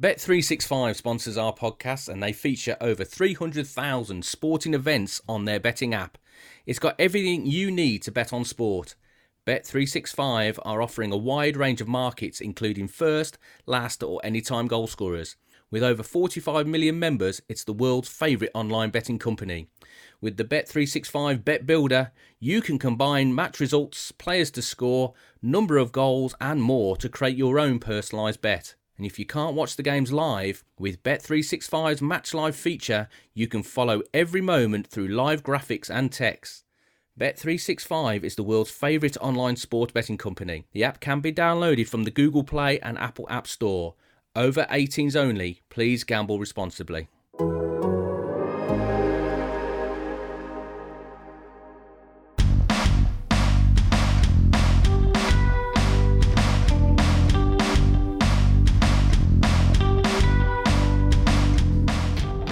Bet365 sponsors our podcast and they feature over 300,000 sporting events on their betting app. It's got everything you need to bet on sport. Bet365 are offering a wide range of markets, including first, last, or anytime goal scorers. With over 45 million members, it's the world's favourite online betting company. With the Bet365 Bet Builder, you can combine match results, players to score, number of goals, and more to create your own personalised bet. And if you can't watch the games live, with Bet365's Match Live feature, you can follow every moment through live graphics and text. Bet365 is the world's favourite online sport betting company. The app can be downloaded from the Google Play and Apple App Store. Over 18s only. Please gamble responsibly.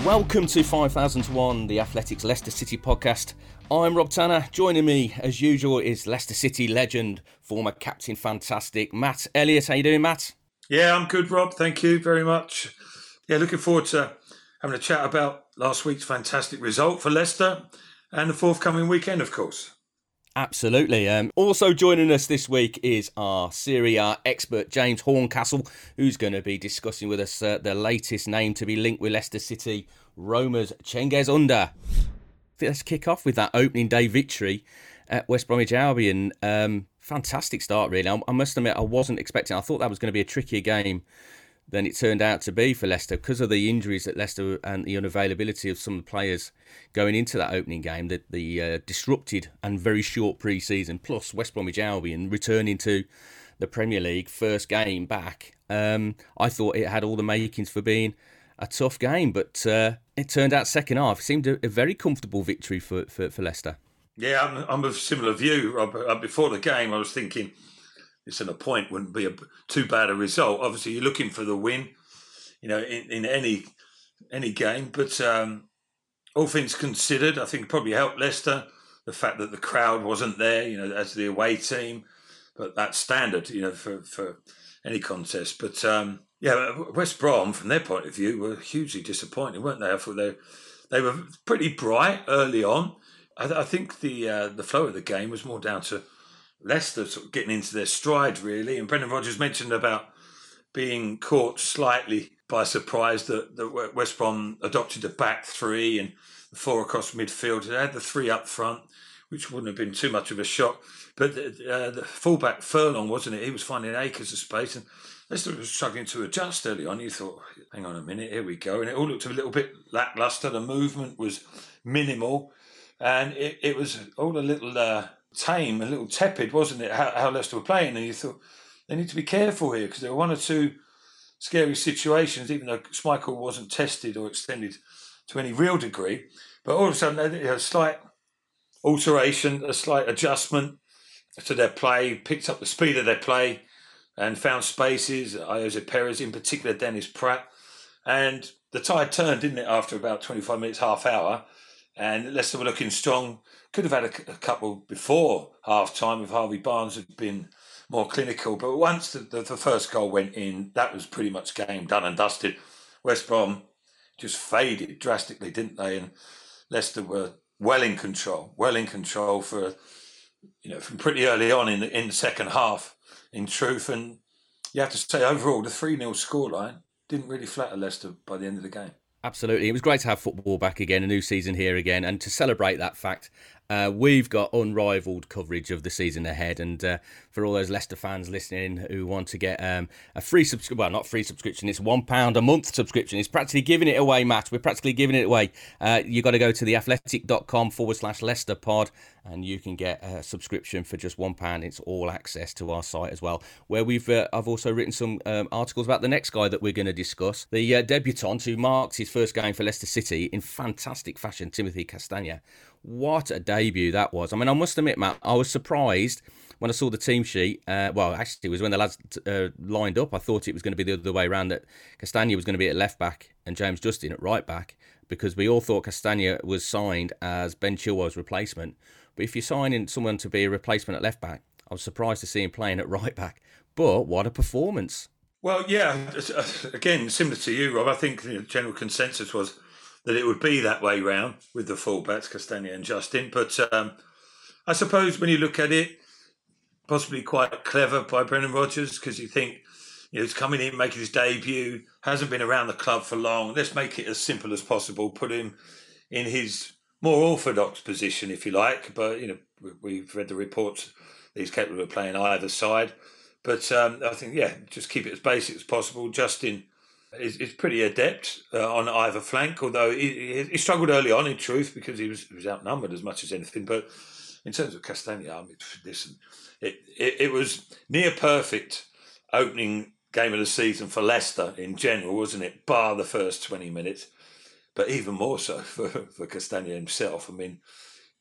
Welcome to 5001, the Athletic's Leicester City podcast. I'm Rob Tanner. Joining me, as usual, is Leicester City legend, former captain, fantastic Matt Elliott. How you doing, Matt? Yeah, I'm good, Rob. Thank you very much. Yeah, looking forward to having a chat about last week's fantastic result for Leicester and the forthcoming weekend, of course. Absolutely. Um, also joining us this week is our Serie A expert, James Horncastle, who's going to be discussing with us uh, the latest name to be linked with Leicester City, Roma's Cengiz Under. Let's kick off with that opening day victory at West Bromwich Albion. Um, fantastic start, really. I, I must admit, I wasn't expecting. I thought that was going to be a trickier game than it turned out to be for Leicester because of the injuries at Leicester and the unavailability of some of the players going into that opening game, the, the uh, disrupted and very short pre-season, plus West Bromwich Albion returning to the Premier League first game back. Um, I thought it had all the makings for being a tough game, but uh, it turned out second half. Seemed a, a very comfortable victory for, for, for Leicester. Yeah, I'm, I'm of similar view. Uh, before the game, I was thinking missing a point wouldn't be a, too bad a result. Obviously, you're looking for the win, you know, in, in any any game. But um, all things considered, I think probably helped Leicester the fact that the crowd wasn't there, you know, as the away team. But that's standard, you know, for for any contest. But um, yeah, West Brom, from their point of view, were hugely disappointed, weren't they? I thought they they were pretty bright early on. I, I think the uh, the flow of the game was more down to Leicester sort of getting into their stride, really. And Brendan Rodgers mentioned about being caught slightly by surprise that, that West Brom adopted a back three and four across midfield. They had the three up front, which wouldn't have been too much of a shock. But uh, the fullback Furlong, wasn't it? He was finding acres of space and Leicester was struggling to adjust early on. You thought, hang on a minute, here we go. And it all looked a little bit lackluster. The movement was minimal. And it, it was all a little uh, tame, a little tepid, wasn't it? How, how Leicester were playing, and you thought they need to be careful here because there were one or two scary situations, even though Schmeichel wasn't tested or extended to any real degree. But all of a sudden, they had a slight alteration, a slight adjustment to their play, picked up the speed of their play, and found spaces. Ayoze Perez, in particular, Dennis Praet, and the tide turned, didn't it? After about twenty-five minutes, half hour, and Leicester were looking strong could have had a, a couple before half time if Harvey Barnes had been more clinical. But once the, the, the, first goal went in, that was pretty much game done and dusted. West Brom just faded drastically, didn't they? And Leicester were well in control, well in control for you know from pretty early on in the in the second half. In truth, and you have to say overall the three 0 scoreline didn't really flatter Leicester by the end of the game. Absolutely. It was great to have football back again, a new season here again, and to celebrate that fact, uh, we've got unrivaled coverage of the season ahead, and uh, for all those Leicester fans listening who want to get um, a free subscription, well, not free subscription, it's one pound a month subscription. It's practically giving it away, Matt. We're practically giving it away. Uh, you got to go to theathletic.com forward slash Leicester pod, and you can get a subscription for just one pound. It's all access to our site as well, where we've uh, I've also written some um, articles about the next guy that we're going to discuss, the uh, debutant who marks his first game for Leicester City in fantastic fashion, Timothy Castagne what a debut that was. I mean, I must admit, Matt, I was surprised when I saw the team sheet. Uh, well, actually, it was when the lads uh, lined up. I thought it was going to be the other way around that Castagne was going to be at left back and James Justin at right back because we all thought Castagne was signed as Ben Chilwell's replacement. But if you're signing someone to be a replacement at left back, I was surprised to see him playing at right back. But what a performance! Well, yeah, again, similar to you, Rob, I think the general consensus was that it would be that way round with the fullbacks, Castagne and Justin. But um, I suppose when you look at it, possibly quite clever by Brendan Rodgers because you think, you know, he's coming in, making his debut, hasn't been around the club for long. Let's make it as simple as possible. Put him in his more orthodox position, if you like. But, you know, we've read the reports he's capable of playing either side. But um, I think, yeah, just keep it as basic as possible. Justin is, is pretty adept uh, on either flank, although he, he, struggled early on, in truth, because he was, he was outnumbered as much as anything. But in terms of Castagne, I mean, listen, it, it, it was near perfect opening game of the season for Leicester in general, wasn't it? Bar the first 20 minutes, but even more so for, for Castagne himself. I mean,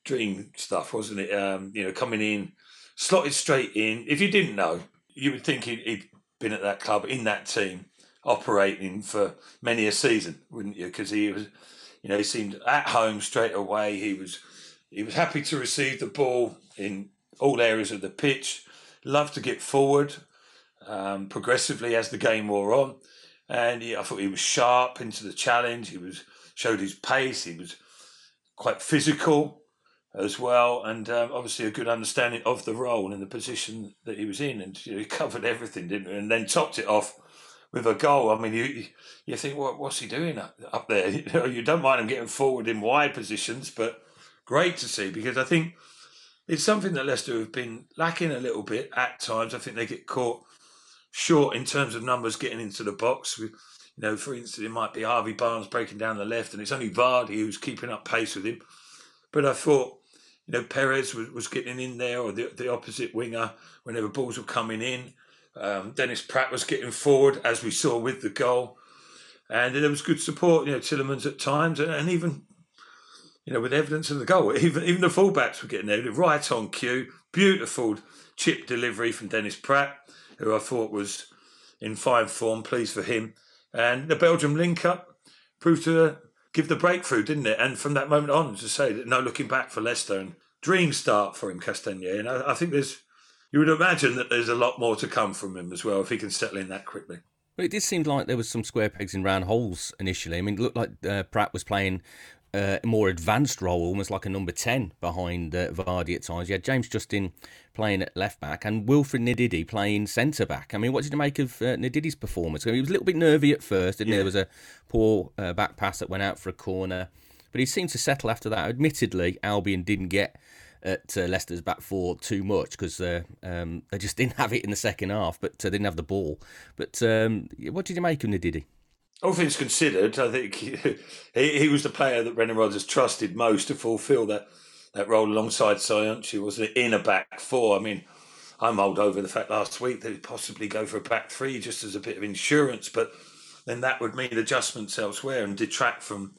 dream stuff, wasn't it? Um, you know, coming in, slotted straight in. If you didn't know, you would think he'd, he'd been at that club in that team operating for many a season, wouldn't you? Because he was, you know, he seemed at home straight away. He was, he was happy to receive the ball in all areas of the pitch. Loved to get forward um, progressively as the game wore on, and he, I thought he was sharp into the challenge. He was showed his pace. He was quite physical as well, and um, obviously a good understanding of the role and the position that he was in, and you know, he covered everything, didn't he? And then topped it off with a goal. I mean, you you think, what what's he doing up, up there? You, know, you don't mind him getting forward in wide positions, but great to see because I think it's something that Leicester have been lacking a little bit at times. I think they get caught short in terms of numbers getting into the box. you know, for instance, it might be Harvey Barnes breaking down the left, and it's only Vardy who's keeping up pace with him. But I thought, you know, Perez was, was getting in there, or the, the opposite winger, whenever balls were coming in. Um, Dennis Praet was getting forward, as we saw with the goal. And there was good support, you know, Tielemans at times, and even you know, with evidence of the goal. Even even the fullbacks were getting there, right on cue. Beautiful chip delivery from Dennis Praet, who I thought was in fine form. Pleased for him. And the Belgium link up proved to give the breakthrough, didn't it? And from that moment on, to say that no looking back for Leicester and dream start for him, Castagne. And I, I think there's, you would imagine that there's a lot more to come from him as well if he can settle in that quickly. Well, it did seem like there was some square pegs in round holes initially. I mean, it looked like uh, Praet was playing uh, more advanced role, almost like a number 10 behind uh, Vardy at times. You had James Justin playing at left back and Wilfred Ndidi playing centre back. I mean, what did you make of uh, Ndidi's performance? I mean, he was a little bit nervy at first, didn't yeah. he? There was a poor uh, back pass that went out for a corner, but he seemed to settle after that. Admittedly, Albion didn't get at uh, Leicester's back four too much because uh, um, they just didn't have it in the second half, but uh, didn't have the ball. But um, what did you make of Ndidi? all things considered, I think he, he was the player that Brendan Rodgers trusted most to fulfil that, that role alongside Söyüncü, wasn't it, in a back four. I mean, I mulled over the fact last week that he'd possibly go for a back three just as a bit of insurance, but then that would mean adjustments elsewhere and detract from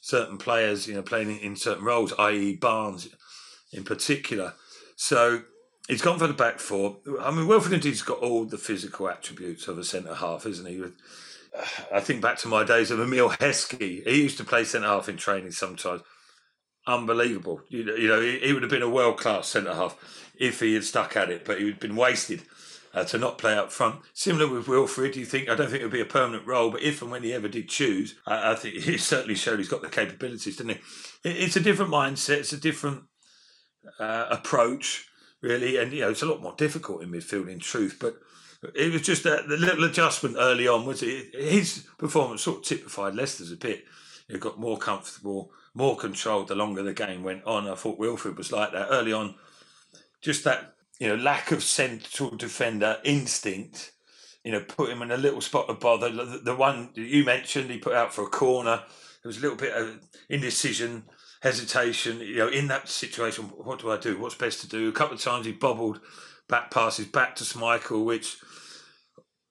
certain players, you know, playing in certain roles, i.e. Barnes in particular. So he's gone for the back four. I mean, Wilfred Ndidi's got all the physical attributes of a centre half, isn't he? I think back to my days of Emile Heskey. He used to play centre half in training sometimes. Unbelievable. You know, you know he, would have been a world class centre half if he had stuck at it, but he had been wasted uh, to not play up front. Similar with Wilfred, you think I don't think it would be a permanent role, but if and when he ever did choose, I, I think he certainly showed he's got the capabilities, didn't he? It, it's a different mindset. It's a different uh, approach, really, and you know it's a lot more difficult in midfield, in truth, but it was just that the little adjustment early on was it, his performance sort of typified Leicester's a bit. He got more comfortable, more controlled the longer the game went on. I thought Wilfred was like that early on. Just that you know lack of central defender instinct. You know, put him in a little spot of bother. The, the one you mentioned, he put out for a corner. There was a little bit of indecision, hesitation. You know, in that situation, what do I do? What's best to do? A couple of times he bobbled back passes back to Schmeichel, which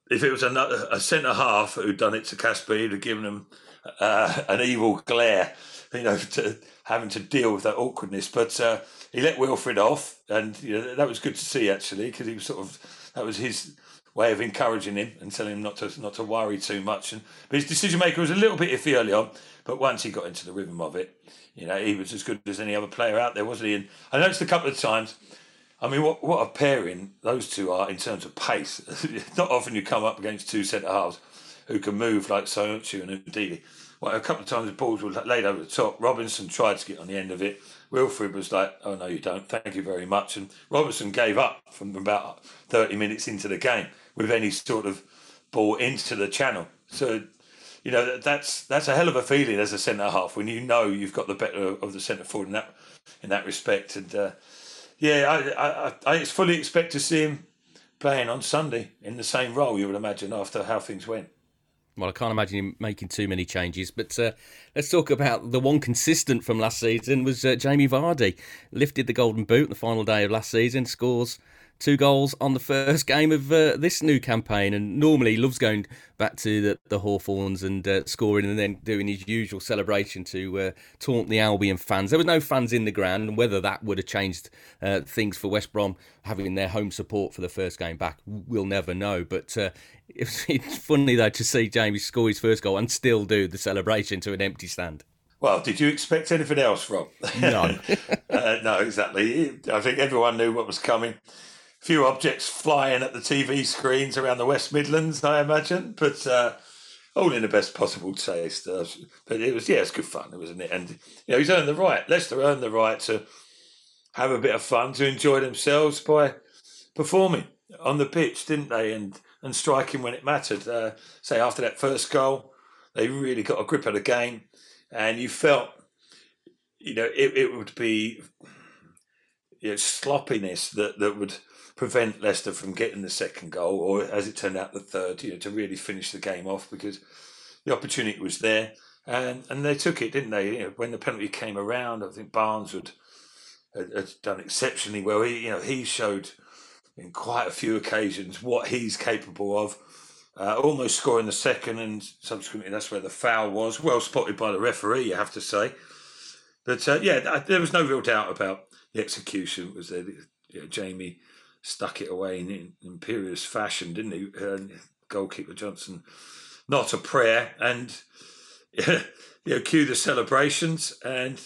if it was another a centre half who'd done it to Kasper, he'd have given him uh, an evil glare, you know, to having to deal with that awkwardness. But uh, he let Wilfred off, and you know, that was good to see actually, because he was sort of that was his way of encouraging him and telling him not to not to worry too much. And but his decision maker was a little bit iffy early on, but once he got into the rhythm of it, you know, he was as good as any other player out there, wasn't he? And I noticed a couple of times I mean, what what a pairing those two are in terms of pace. Not often you come up against two centre halves who can move like Söyüncü and Ndidi. Well, a couple of times the balls were laid over the top. Robinson tried to get on the end of it. Wilfred was like, "Oh no, you don't. Thank you very much." And Robinson gave up from about thirty minutes into the game with any sort of ball into the channel. So, you know, that's that's a hell of a feeling as a centre half when you know you've got the better of the centre forward in that in that respect. And uh, yeah, I, I I fully expect to see him playing on Sunday in the same role. You would imagine after how things went. Well, I can't imagine him making too many changes. But uh, let's talk about the one consistent from last season was uh, Jamie Vardy. Lifted the Golden Boot the final day of last season, scores two goals on the first game of uh, this new campaign. And normally loves going back to the, the Hawthorns and uh, scoring and then doing his usual celebration to uh, taunt the Albion fans. There were no fans in the ground, and whether that would have changed uh, things for West Brom having their home support for the first game back, we'll never know. But uh, it's, it's funny, though, to see Jamie score his first goal and still do the celebration to an empty stand. Well, did you expect anything else, Rob? No. uh, no, exactly. I think everyone knew what was coming few objects flying at the TV screens around the West Midlands, I imagine, but uh, all in the best possible taste. Uh, but it was, yeah, it's good fun, wasn't it? And, you know, he's earned the right, Leicester earned the right to have a bit of fun, to enjoy themselves by performing on the pitch, didn't they? And and striking when it mattered. Uh, say, after that first goal, they really got a grip of the game, and you felt, you know, it, it would be you know, sloppiness that, that would prevent Leicester from getting the second goal, or as it turned out, the third, you know, to really finish the game off because the opportunity was there. And and they took it, didn't they? You know, when the penalty came around, I think Barnes had, had, had done exceptionally well. He, you know, he showed in quite a few occasions what he's capable of. Uh, almost scoring the second, and subsequently that's where the foul was. Well spotted by the referee, you have to say. But uh, yeah, there was no real doubt about the execution. Was there? You know, Jamie stuck it away in imperious fashion, didn't he? Uh, goalkeeper Johnstone, not a prayer, and you know, cue the celebrations and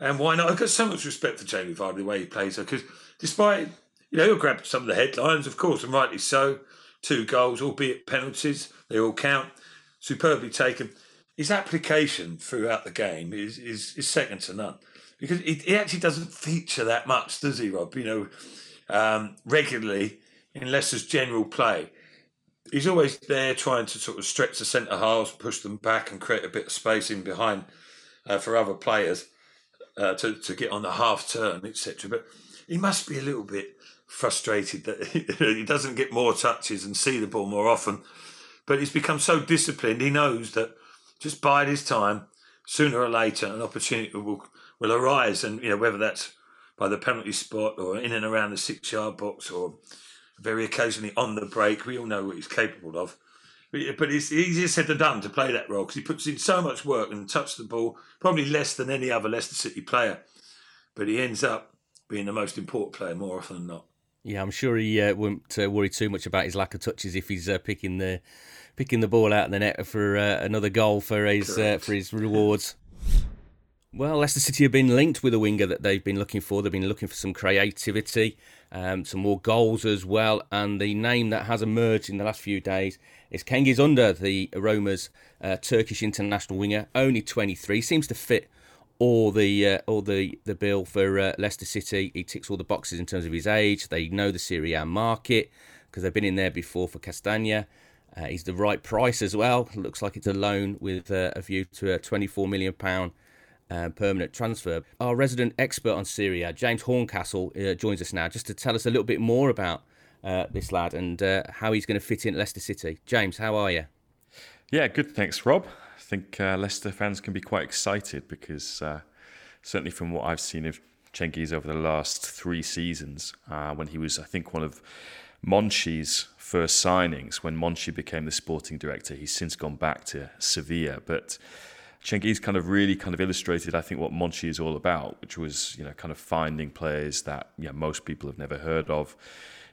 and why not? I've got so much respect for Jamie Vardy the way he plays because despite you know he'll grab some of the headlines, of course, and rightly so. Two goals, albeit penalties, they all count. Superbly taken. His application throughout the game is is, is second to none because he, he actually doesn't feature that much, does he, Rob? You know um, regularly in Leicester's general play. He's always there trying to sort of stretch the centre halves, push them back, and create a bit of space in behind uh, for other players uh, to to get on the half turn, etc. But he must be a little bit frustrated that he doesn't get more touches and see the ball more often. But he's become so disciplined. He knows that just bide his time. Sooner or later, an opportunity will will arise, and you know whether that's by the penalty spot or in and around the six yard box or very occasionally on the break. We all know what he's capable of. But it's easier said than done to play that role because he puts in so much work and touches the ball, probably less than any other Leicester City player. But he ends up being the most important player more often than not. Yeah, I'm sure he uh, won't uh, worry too much about his lack of touches if he's uh, picking the picking the ball out of the net for uh, another goal for his uh, for his rewards. Well, Leicester City have been linked with a winger that they've been looking for. They've been looking for some creativity, um, some more goals as well. And the name that has emerged in the last few days is Cengiz Under, the Roma's uh, Turkish international winger, only 23. Seems to fit all the uh, all the the bill for uh, Leicester City. He ticks all the boxes in terms of his age. They know the Serie A market because they've been in there before for Castagne. Uh, he's the right price as well. Looks like it's a loan with uh, a view to a 24 million pound uh, permanent transfer. Our resident expert on Serie A, James Horncastle, uh, joins us now just to tell us a little bit more about uh, this lad and uh, how he's going to fit in at Leicester City. James, how are you? Yeah, good. Thanks, Rob. I think uh, Leicester fans can be quite excited because uh, certainly from what I've seen of Cengiz over the last three seasons, when he was, I think, one of Monchi's first signings, when Monchi became the sporting director, he's since gone back to Sevilla, but Cengiz kind of really kind of illustrated, I think, what Monchi is all about, which was you know kind of finding players that know, most people have never heard of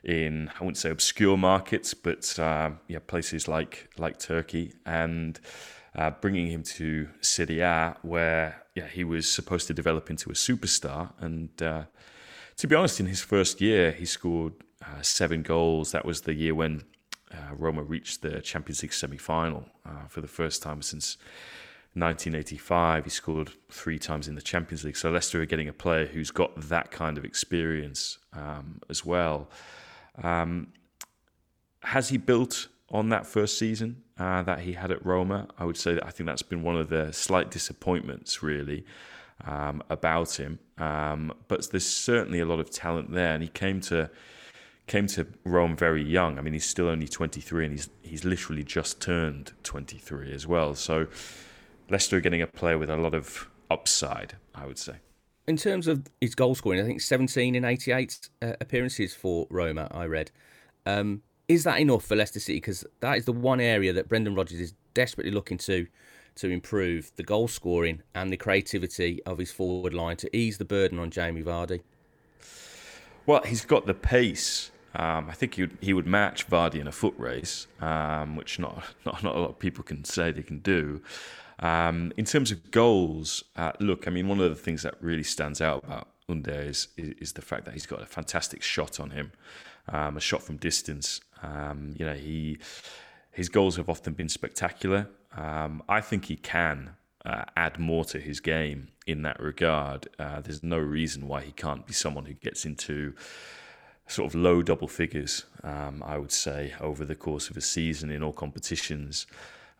in I wouldn't say obscure markets, but uh, yeah, places like like Turkey, and uh, bringing him to Serie A, where yeah he was supposed to develop into a superstar, and uh, to be honest, in his first year, he scored uh, seven goals. That was the year when uh, Roma reached the Champions League semi final uh, for the first time since 1985. He scored three times in the Champions League. So Leicester are getting a player who's got that kind of experience um, as well. Um, has he built on that first season uh, that he had at Roma? I would say that I think that's been one of the slight disappointments, really, um, about him. Um, but there's certainly a lot of talent there, and he came to came to Rome very young. I mean, he's still only 23, and he's he's literally just turned 23 as well. So Leicester are getting a player with a lot of upside, I would say. In terms of his goal scoring, I think 17 in 88 uh, appearances for Roma. I read. Um, is that enough for Leicester City? Because that is the one area that Brendan Rodgers is desperately looking to to improve the goal scoring and the creativity of his forward line to ease the burden on Jamie Vardy. Well, he's got the pace. Um, I think he would, he would match Vardy in a foot race, um, which not, not not a lot of people can say they can do. Um, in terms of goals, uh, look, I mean, one of the things that really stands out about Under is, is, is the fact that he's got a fantastic shot on him, um, a shot from distance. Um, you know, he his goals have often been spectacular. Um, I think he can uh, add more to his game in that regard. Uh, there's no reason why he can't be someone who gets into sort of low double figures, um, I would say, over the course of a season in all competitions.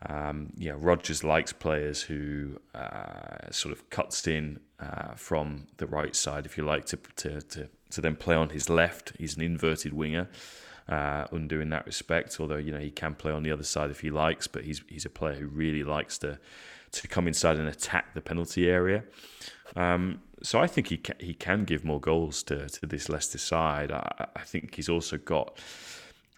Um, yeah, Rodgers likes players who uh, sort of cuts in uh, from the right side, if you like, to, to, to, to then play on his left. He's an inverted winger uh, Under in that respect. Although you know he can play on the other side if he likes, but he's he's a player who really likes to to come inside and attack the penalty area. Um, so I think he can, he can give more goals to, to this Leicester side. I, I think he's also got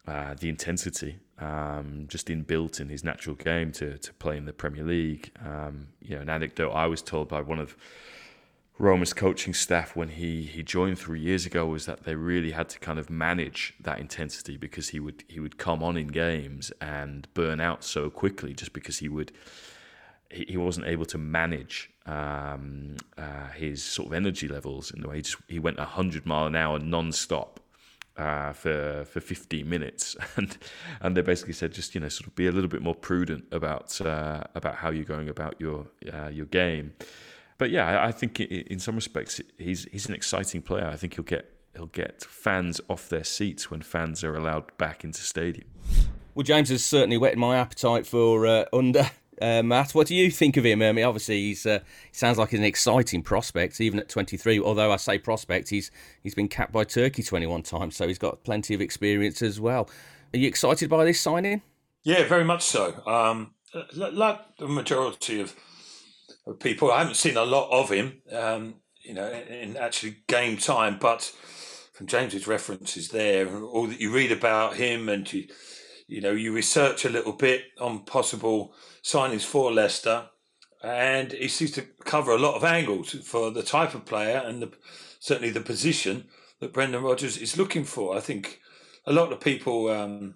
uh, the intensity um, just inbuilt in his natural game to to play in the Premier League. Um, you know, an anecdote I was told by one of Roma's coaching staff when he, he joined three years ago was that they really had to kind of manage that intensity because he would he would come on in games and burn out so quickly just because he would he, wasn't able to manage um, uh, his sort of energy levels in the way he just he went hundred mile an hour non-stop uh, for for 15 minutes, and and they basically said just you know sort of be a little bit more prudent about uh, about how you're going about your uh, your game but yeah, I think in some respects he's he's an exciting player. I think he'll get he'll get fans off their seats when fans are allowed back into stadium. Well, James has certainly whetted my appetite for uh, Under. Uh, Matt, what do you think of him? I mean, obviously, he's uh, he sounds like an exciting prospect, even at 23. Although I say prospect, he's he's been capped by Turkey 21 times, so he's got plenty of experience as well. Are you excited by this signing? Yeah, very much so. Um, like the majority of of people. I haven't seen a lot of him, um, you know, in, actually game time, but from James's references there, all that you read about him, and you, you know, you research a little bit on possible signings for Leicester, and he seems to cover a lot of angles for the type of player and the, certainly the position that Brendan Rodgers is looking for. I think a lot of people, um,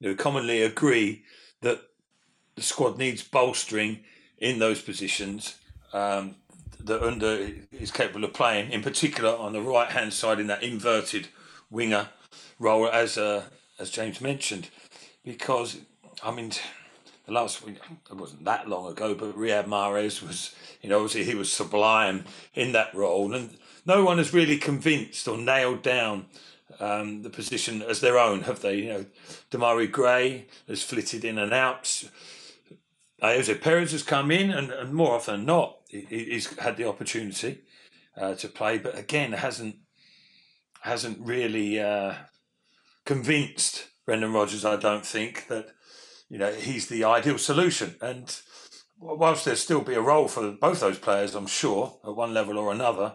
you know, commonly agree that the squad needs bolstering in those positions um, that Under is capable of playing, in particular on the right hand side in that inverted winger role, as uh, as James mentioned, because I mean. The last week, it wasn't that long ago, but Riyad Mahrez was, you know, obviously he was sublime in that role, and no one has really convinced or nailed down um, the position as their own, have they? You know, Demarai Gray has flitted in and out. Ayoze Perez has come in, and, and more often than not, he, he's had the opportunity uh, to play, but again, hasn't hasn't really uh, convinced Brendan Rodgers. I don't think that you know he's the ideal solution. And whilst there still be a role for both those players, I'm sure at one level or another,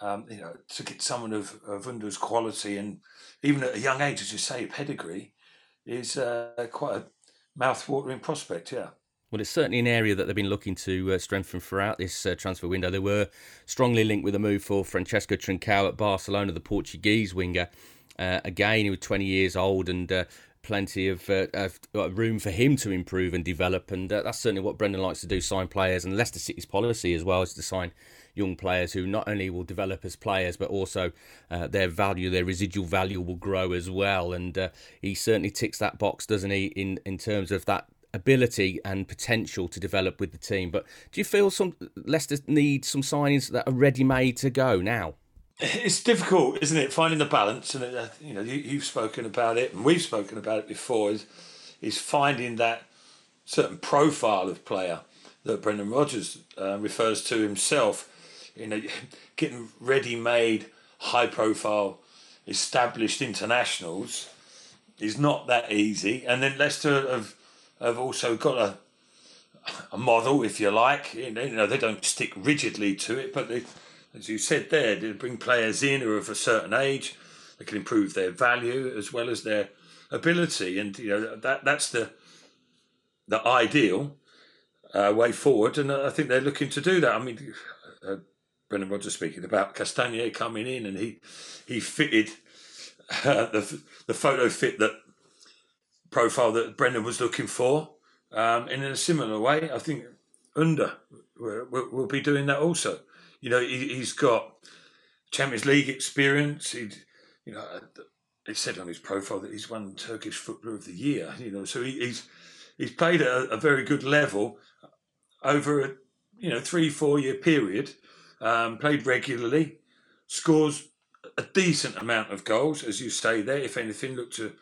um, you know, to get someone of, of Under's quality and even at a young age, as you say, pedigree is uh, quite a mouth-watering prospect. Yeah. Well, it's certainly an area that they've been looking to uh, strengthen throughout this uh, transfer window. They were strongly linked with a move for Francisco Trincao at Barcelona, the Portuguese winger. Uh, again, he was 20 years old and uh, plenty of, uh, of, uh, room for him to improve and develop. And uh, that's certainly what Brendan likes to do: sign players. And Leicester City's policy as well is to sign young players who not only will develop as players, but also uh, their value, their residual value will grow as well. And he certainly ticks that box, doesn't he? In in terms of that ability and potential to develop with the team. But do you feel some Leicester need some signings that are ready made to go now? It's difficult, isn't it? Finding the balance, and uh, you know, you, have spoken about it, and we've spoken about it before. Is is finding that certain profile of player that Brendan Rodgers uh, refers to himself. You know, getting ready-made, high-profile, established internationals is not that easy. And then Leicester have have also got a a model, if you like. You know, they don't stick rigidly to it, but they as you said there, they bring players in who are of a certain age, they can improve their value as well as their ability, and you know that that's the the ideal uh, way forward, and I think they're looking to do that. I mean, uh, Brendan Rodgers speaking about Castagne coming in, and he he fitted uh, the the photo fit that profile that Brendan was looking for. Um, and in a similar way, I think Under will, will be doing that also. You know, he, has got Champions League experience. He, you know, it said on his profile that he's won Turkish Footballer of the Year. You know, so he, he's he's played at a, a, very good level over a you know three four year period. Um, played regularly, scores a decent amount of goals, as you say there. If anything, look to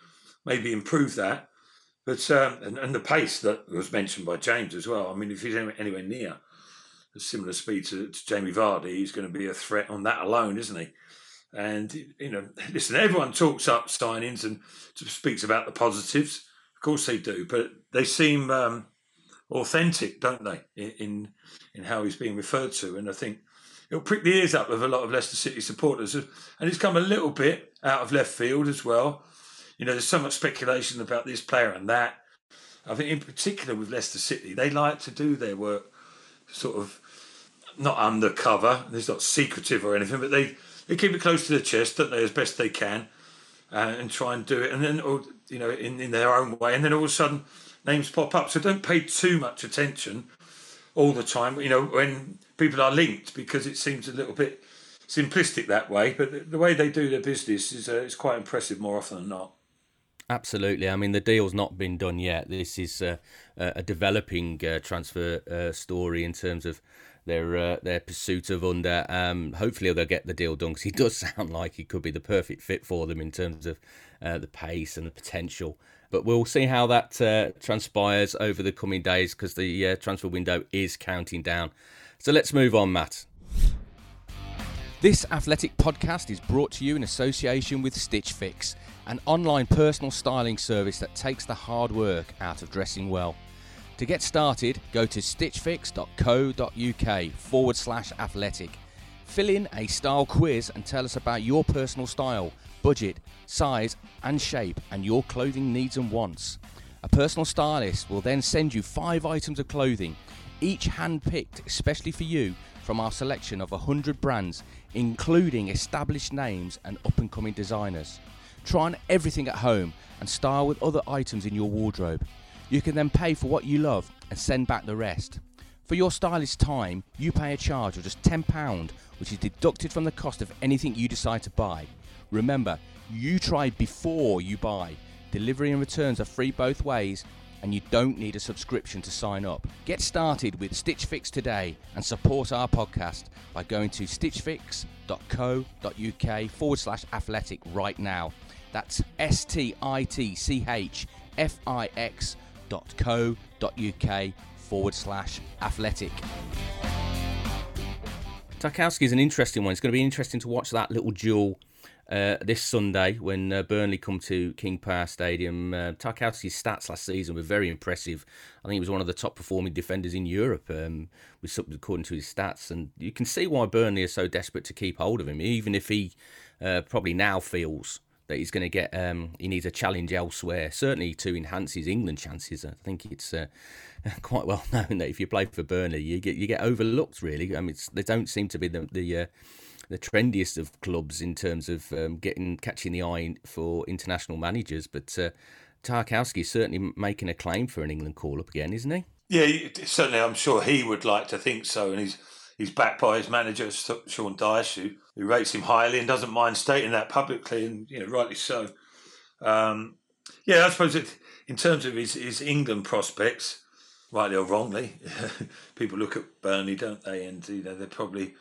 maybe improve that. But um, and, and the pace that was mentioned by James as well. I mean, if he's anywhere near similar speed to, to Jamie Vardy, he's going to be a threat on that alone, isn't he? And you know, listen, everyone talks up signings and speaks about the positives. Of course they do, but they seem um, authentic, don't they, in in how he's being referred to? And I think it'll prick the ears up of a lot of Leicester City supporters, and it's come a little bit out of left field as well. You know, there's so much speculation about this player and that. I think, in particular, with Leicester City, they like to do their work sort of not undercover. It's not secretive or anything, but they, they keep it close to the chest, don't they, as best they can, uh, and try and do it. And then, or, you know, in, in their own way. And then all of a sudden, names pop up. So don't pay too much attention all the time. You know, when people are linked, because it seems a little bit simplistic that way. But the, the way they do their business is uh, quite impressive more often than not. Absolutely. I mean, the deal's not been done yet. This is uh, a developing uh, transfer uh, story in terms of their uh, their pursuit of Under. Um, hopefully, they'll get the deal done because he does sound like he could be the perfect fit for them in terms of uh, the pace and the potential. But we'll see how that uh, transpires over the coming days because the transfer window is counting down. So let's move on, Matt. This athletic podcast is brought to you in association with Stitch Fix an online personal styling service that takes the hard work out of dressing well. To get started, go to stitchfix.co.uk forward slash athletic. Fill in a style quiz and tell us about your personal style, budget, size, and shape, and your clothing needs and wants. A personal stylist will then send you five items of clothing, each hand picked especially for you from our selection of 100 brands, including established names and up and coming designers. Try on everything at home and style with other items in your wardrobe. You can then pay for what you love and send back the rest. For your stylist time, you pay a charge of just £10, which is deducted from the cost of anything you decide to buy. Remember, you try before you buy. Delivery and returns are free both ways, and you don't need a subscription to sign up. Get started with Stitch Fix today and support our podcast by going to stitchfix.co.uk forward slash athletic right now. That's S T I T C H F I X dot co dot uk forward slash athletic. Tarkowski is an interesting one. It's going to be interesting to watch that little duel uh, this Sunday when uh, Burnley come to King Power Stadium. Uh, Tarkowski's stats last season were very impressive. I think he was one of the top performing defenders in Europe, um, according to his stats. And you can see why Burnley are so desperate to keep hold of him, even if he uh, probably now feels that he's going to get. Um, he needs a challenge elsewhere, certainly to enhance his England chances. I think it's uh, quite well known that if you play for Burnley, you get you get overlooked. Really, I mean, they don't seem to be the the, uh, the trendiest of clubs in terms of um, getting catching the eye for international managers, but. Uh, Tarkowski's certainly making a claim for an England call up again, isn't he? Yeah, certainly. I'm sure he would like to think so, and he's he's backed by his manager Sean Dyche, who, who rates him highly and doesn't mind stating that publicly, and you know, rightly so. Um, yeah, I suppose it, in terms of his, his England prospects, rightly or wrongly, people look at Burnley, don't they? And you know, they're probably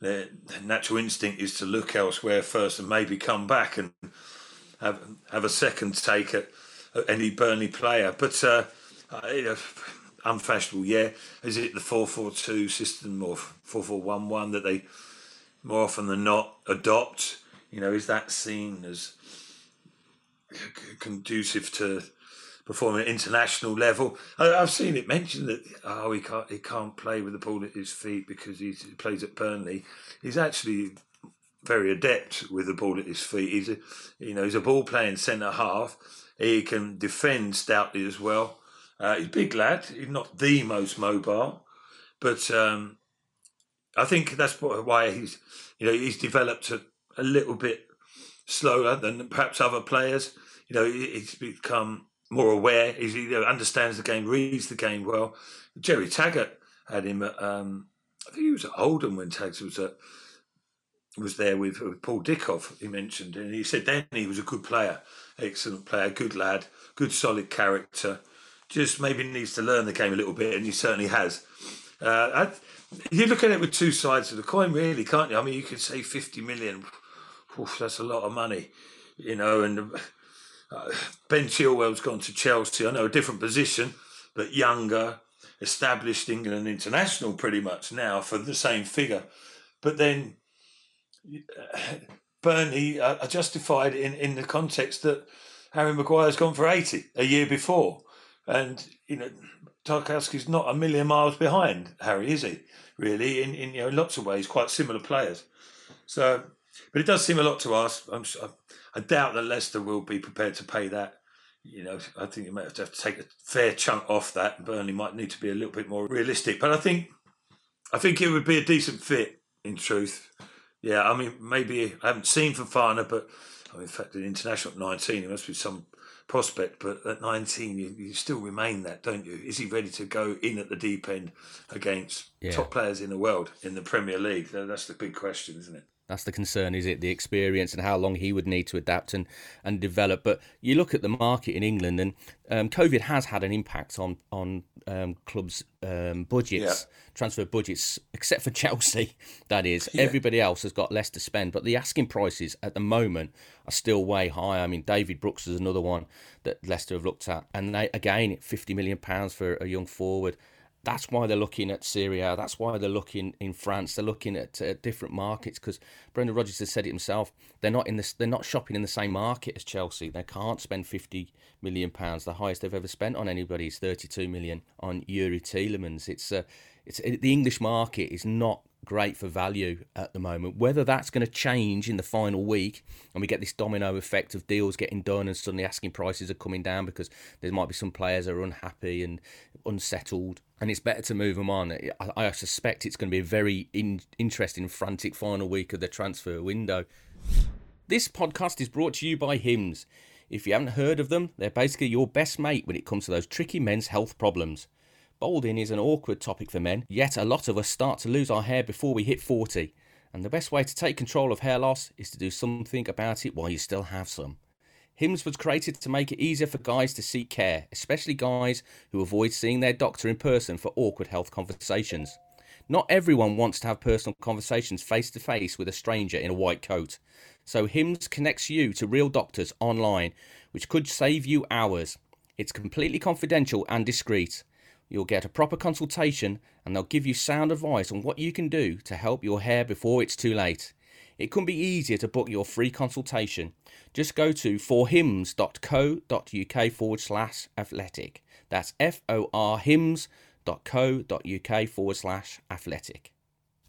their natural instinct is to look elsewhere first and maybe come back and have have a second take at, any Burnley player. But uh, you know, unfashionable, yeah. Is it the four four two system or four four one one that they more often than not adopt? You know, is that seen as conducive to performing at international level? I, have seen it mentioned that oh he can't he can't play with the ball at his feet because he plays at Burnley. He's actually very adept with the ball at his feet. He's a you know he's a ball playing centre half. He can defend stoutly as well. Uh, he's a big lad. He's not the most mobile, but um, I think that's why he's you know he's developed a, a little bit slower than perhaps other players. You know, he's become more aware. He understands the game, reads the game well. Gerry Taggart had him at, um, I think he was at Oldham when Tags was at, was there with, with Paul Dickov, he mentioned. And he said then he was a good player, excellent player, good lad, good solid character. Just maybe needs to learn the game a little bit, and he certainly has. Uh, I, you look at it with two sides of the coin, really, can't you? I mean, you could say 50 million, Oof, that's a lot of money, you know, and uh, Ben Chilwell's gone to Chelsea. I know a different position, but younger, established England international pretty much now for the same figure. But then uh, Burnley are justified in, in the context that Harry Maguire's gone for 80 a year before. And, you know, Tarkowski's not a million miles behind Harry, is he? Really, in, in you know, lots of ways, quite similar players. So, but it does seem a lot to us. I'm, I doubt that Leicester will be prepared to pay that. You know, I think you might have to, have to take a fair chunk off that. Burnley might need to be a little bit more realistic. But I think, I think it would be a decent fit. In truth, yeah. I mean, maybe I haven't seen Fofana, but I mean, in fact, in international at nineteen, it must be some prospect. But at nineteen, you, you still remain that, don't you? Is he ready to go in at the deep end against yeah. top players in the world in the Premier League? That's the big question, isn't it? That's the concern, is it? The experience and how long he would need to adapt and, and develop. But you look at the market in England, and um, COVID has had an impact on on um, clubs' um, budgets, yeah. transfer budgets, except for Chelsea. That is, yeah. everybody else has got less to spend. But the asking prices at the moment are still way high. I mean, David Brooks is another one that Leicester have looked at, and they again, fifty million pounds for a young forward that's why they're looking at Serie A. That's why they're looking in France. They're looking at uh, different markets because Brendan Rodgers has said it himself. They're not in this. They're not shopping in the same market as Chelsea. They can't spend fifty million pounds. The highest they've ever spent on anybody is thirty-two million on Youri Tielemans. It's uh, it's it, the English market is not great for value at the moment. Whether that's going to change in the final week and we get this domino effect of deals getting done and suddenly asking prices are coming down because there might be some players are unhappy and unsettled and it's better to move them on. I, I suspect it's going to be a very in, interesting, frantic final week of the transfer window. This podcast is brought to you by Hims. If you haven't heard of them, they're basically your best mate when it comes to those tricky men's health problems. Balding is an awkward topic for men, yet a lot of us start to lose our hair before we hit 40. And the best way to take control of hair loss is to do something about it while you still have some. Hims was created to make it easier for guys to seek care, especially guys who avoid seeing their doctor in person for awkward health conversations. Not everyone wants to have personal conversations face to face with a stranger in a white coat. So Hims connects you to real doctors online, which could save you hours. It's completely confidential and discreet. You'll get a proper consultation and they'll give you sound advice on what you can do to help your hair before it's too late. It can be easier to book your free consultation. Just go to forhims.co.uk forward slash athletic. That's F O R hims.co.uk forward slash athletic.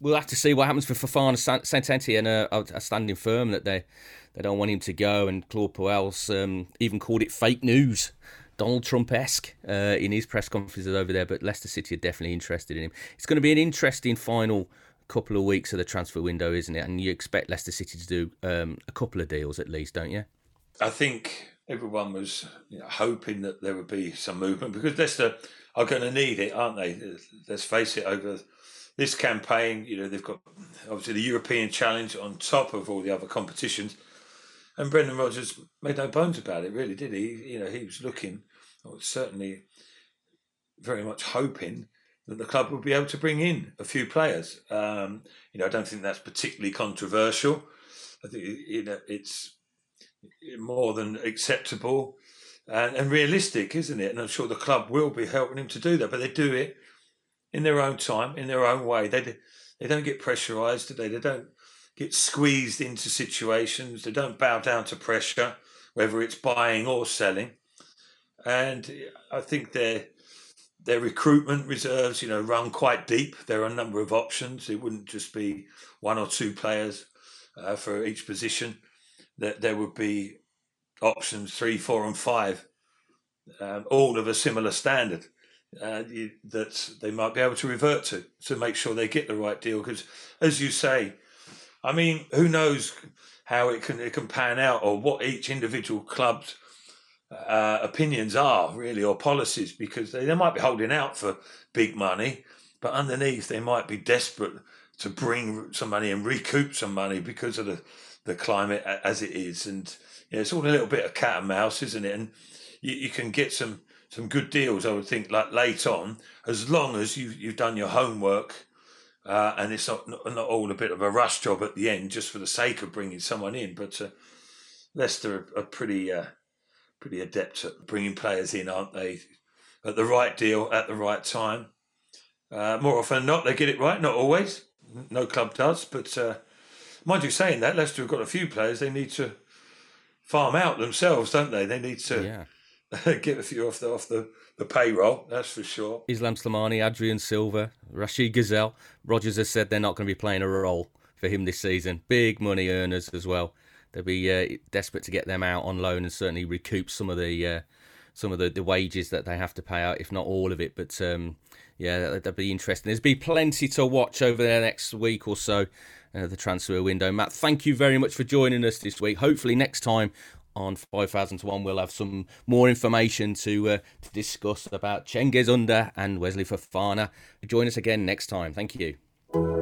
We'll have to see what happens for Fofana Etienne uh, a standing firm that they, they don't want him to go. And Claude Puel's um, even called it fake news Donald Trump esque uh, in his press conferences over there, but Leicester City are definitely interested in him. It's going to be an interesting final couple of weeks of the transfer window, isn't it? And you expect Leicester City to do um, a couple of deals at least, don't you? I think everyone was you know, hoping that there would be some movement because Leicester are going to need it, aren't they? Let's face it. Over this campaign, you know they've got obviously the European Challenge on top of all the other competitions, and Brendan Rodgers made no bones about it. Really, did he? You know, he was looking, certainly, very much hoping that the club would be able to bring in a few players. Um, you know, I don't think that's particularly controversial. I think you know it's more than acceptable and, and realistic, isn't it? And I'm sure the club will be helping him to do that, but they do it in their own time, in their own way. They they don't get pressurised, do they? They don't get squeezed into situations. They don't bow down to pressure, whether it's buying or selling. And I think their their recruitment reserves, you know, run quite deep. There are a number of options. It wouldn't just be one or two players uh, for each position that there would be options three, four, and five, um, all of a similar standard uh, you, that they might be able to revert to to make sure they get the right deal. Because, as you say, I mean, who knows how it can it can pan out or what each individual club's uh, opinions are really or policies because they, they might be holding out for big money, but underneath they might be desperate to bring some money and recoup some money because of the the climate as it is, and you know, it's all a little bit of cat and mouse, isn't it? And you, you can get some some good deals, I would think, like late on, as long as you you've done your homework. Uh, and it's not, not, all a bit of a rush job at the end, just for the sake of bringing someone in. But uh, Leicester are, are pretty uh, pretty adept at bringing players in, aren't they? At the right deal at the right time. Uh, more often than not, they get it right. Not always. No club does, but uh, Mind you, saying that, Leicester have got a few players they need to farm out themselves, don't they? They need to yeah. get a few off the off the, the payroll. That's for sure. Islam Slimani, Adrien Silva, Rachid Ghezzal. Rodgers has said they're not going to be playing a role for him this season. Big money earners as well. They'll be uh, desperate to get them out on loan and certainly recoup some of the uh, some of the, the wages that they have to pay out, if not all of it. But um, yeah, that'd be interesting. There's be plenty to watch over the next week or so uh, the transfer window. Matt, thank you very much for joining us this week. Hopefully, next time on 5000 to 1 we'll have some more information to, uh, to discuss about Cengiz Under and Wesley Fofana. Join us again next time. Thank you.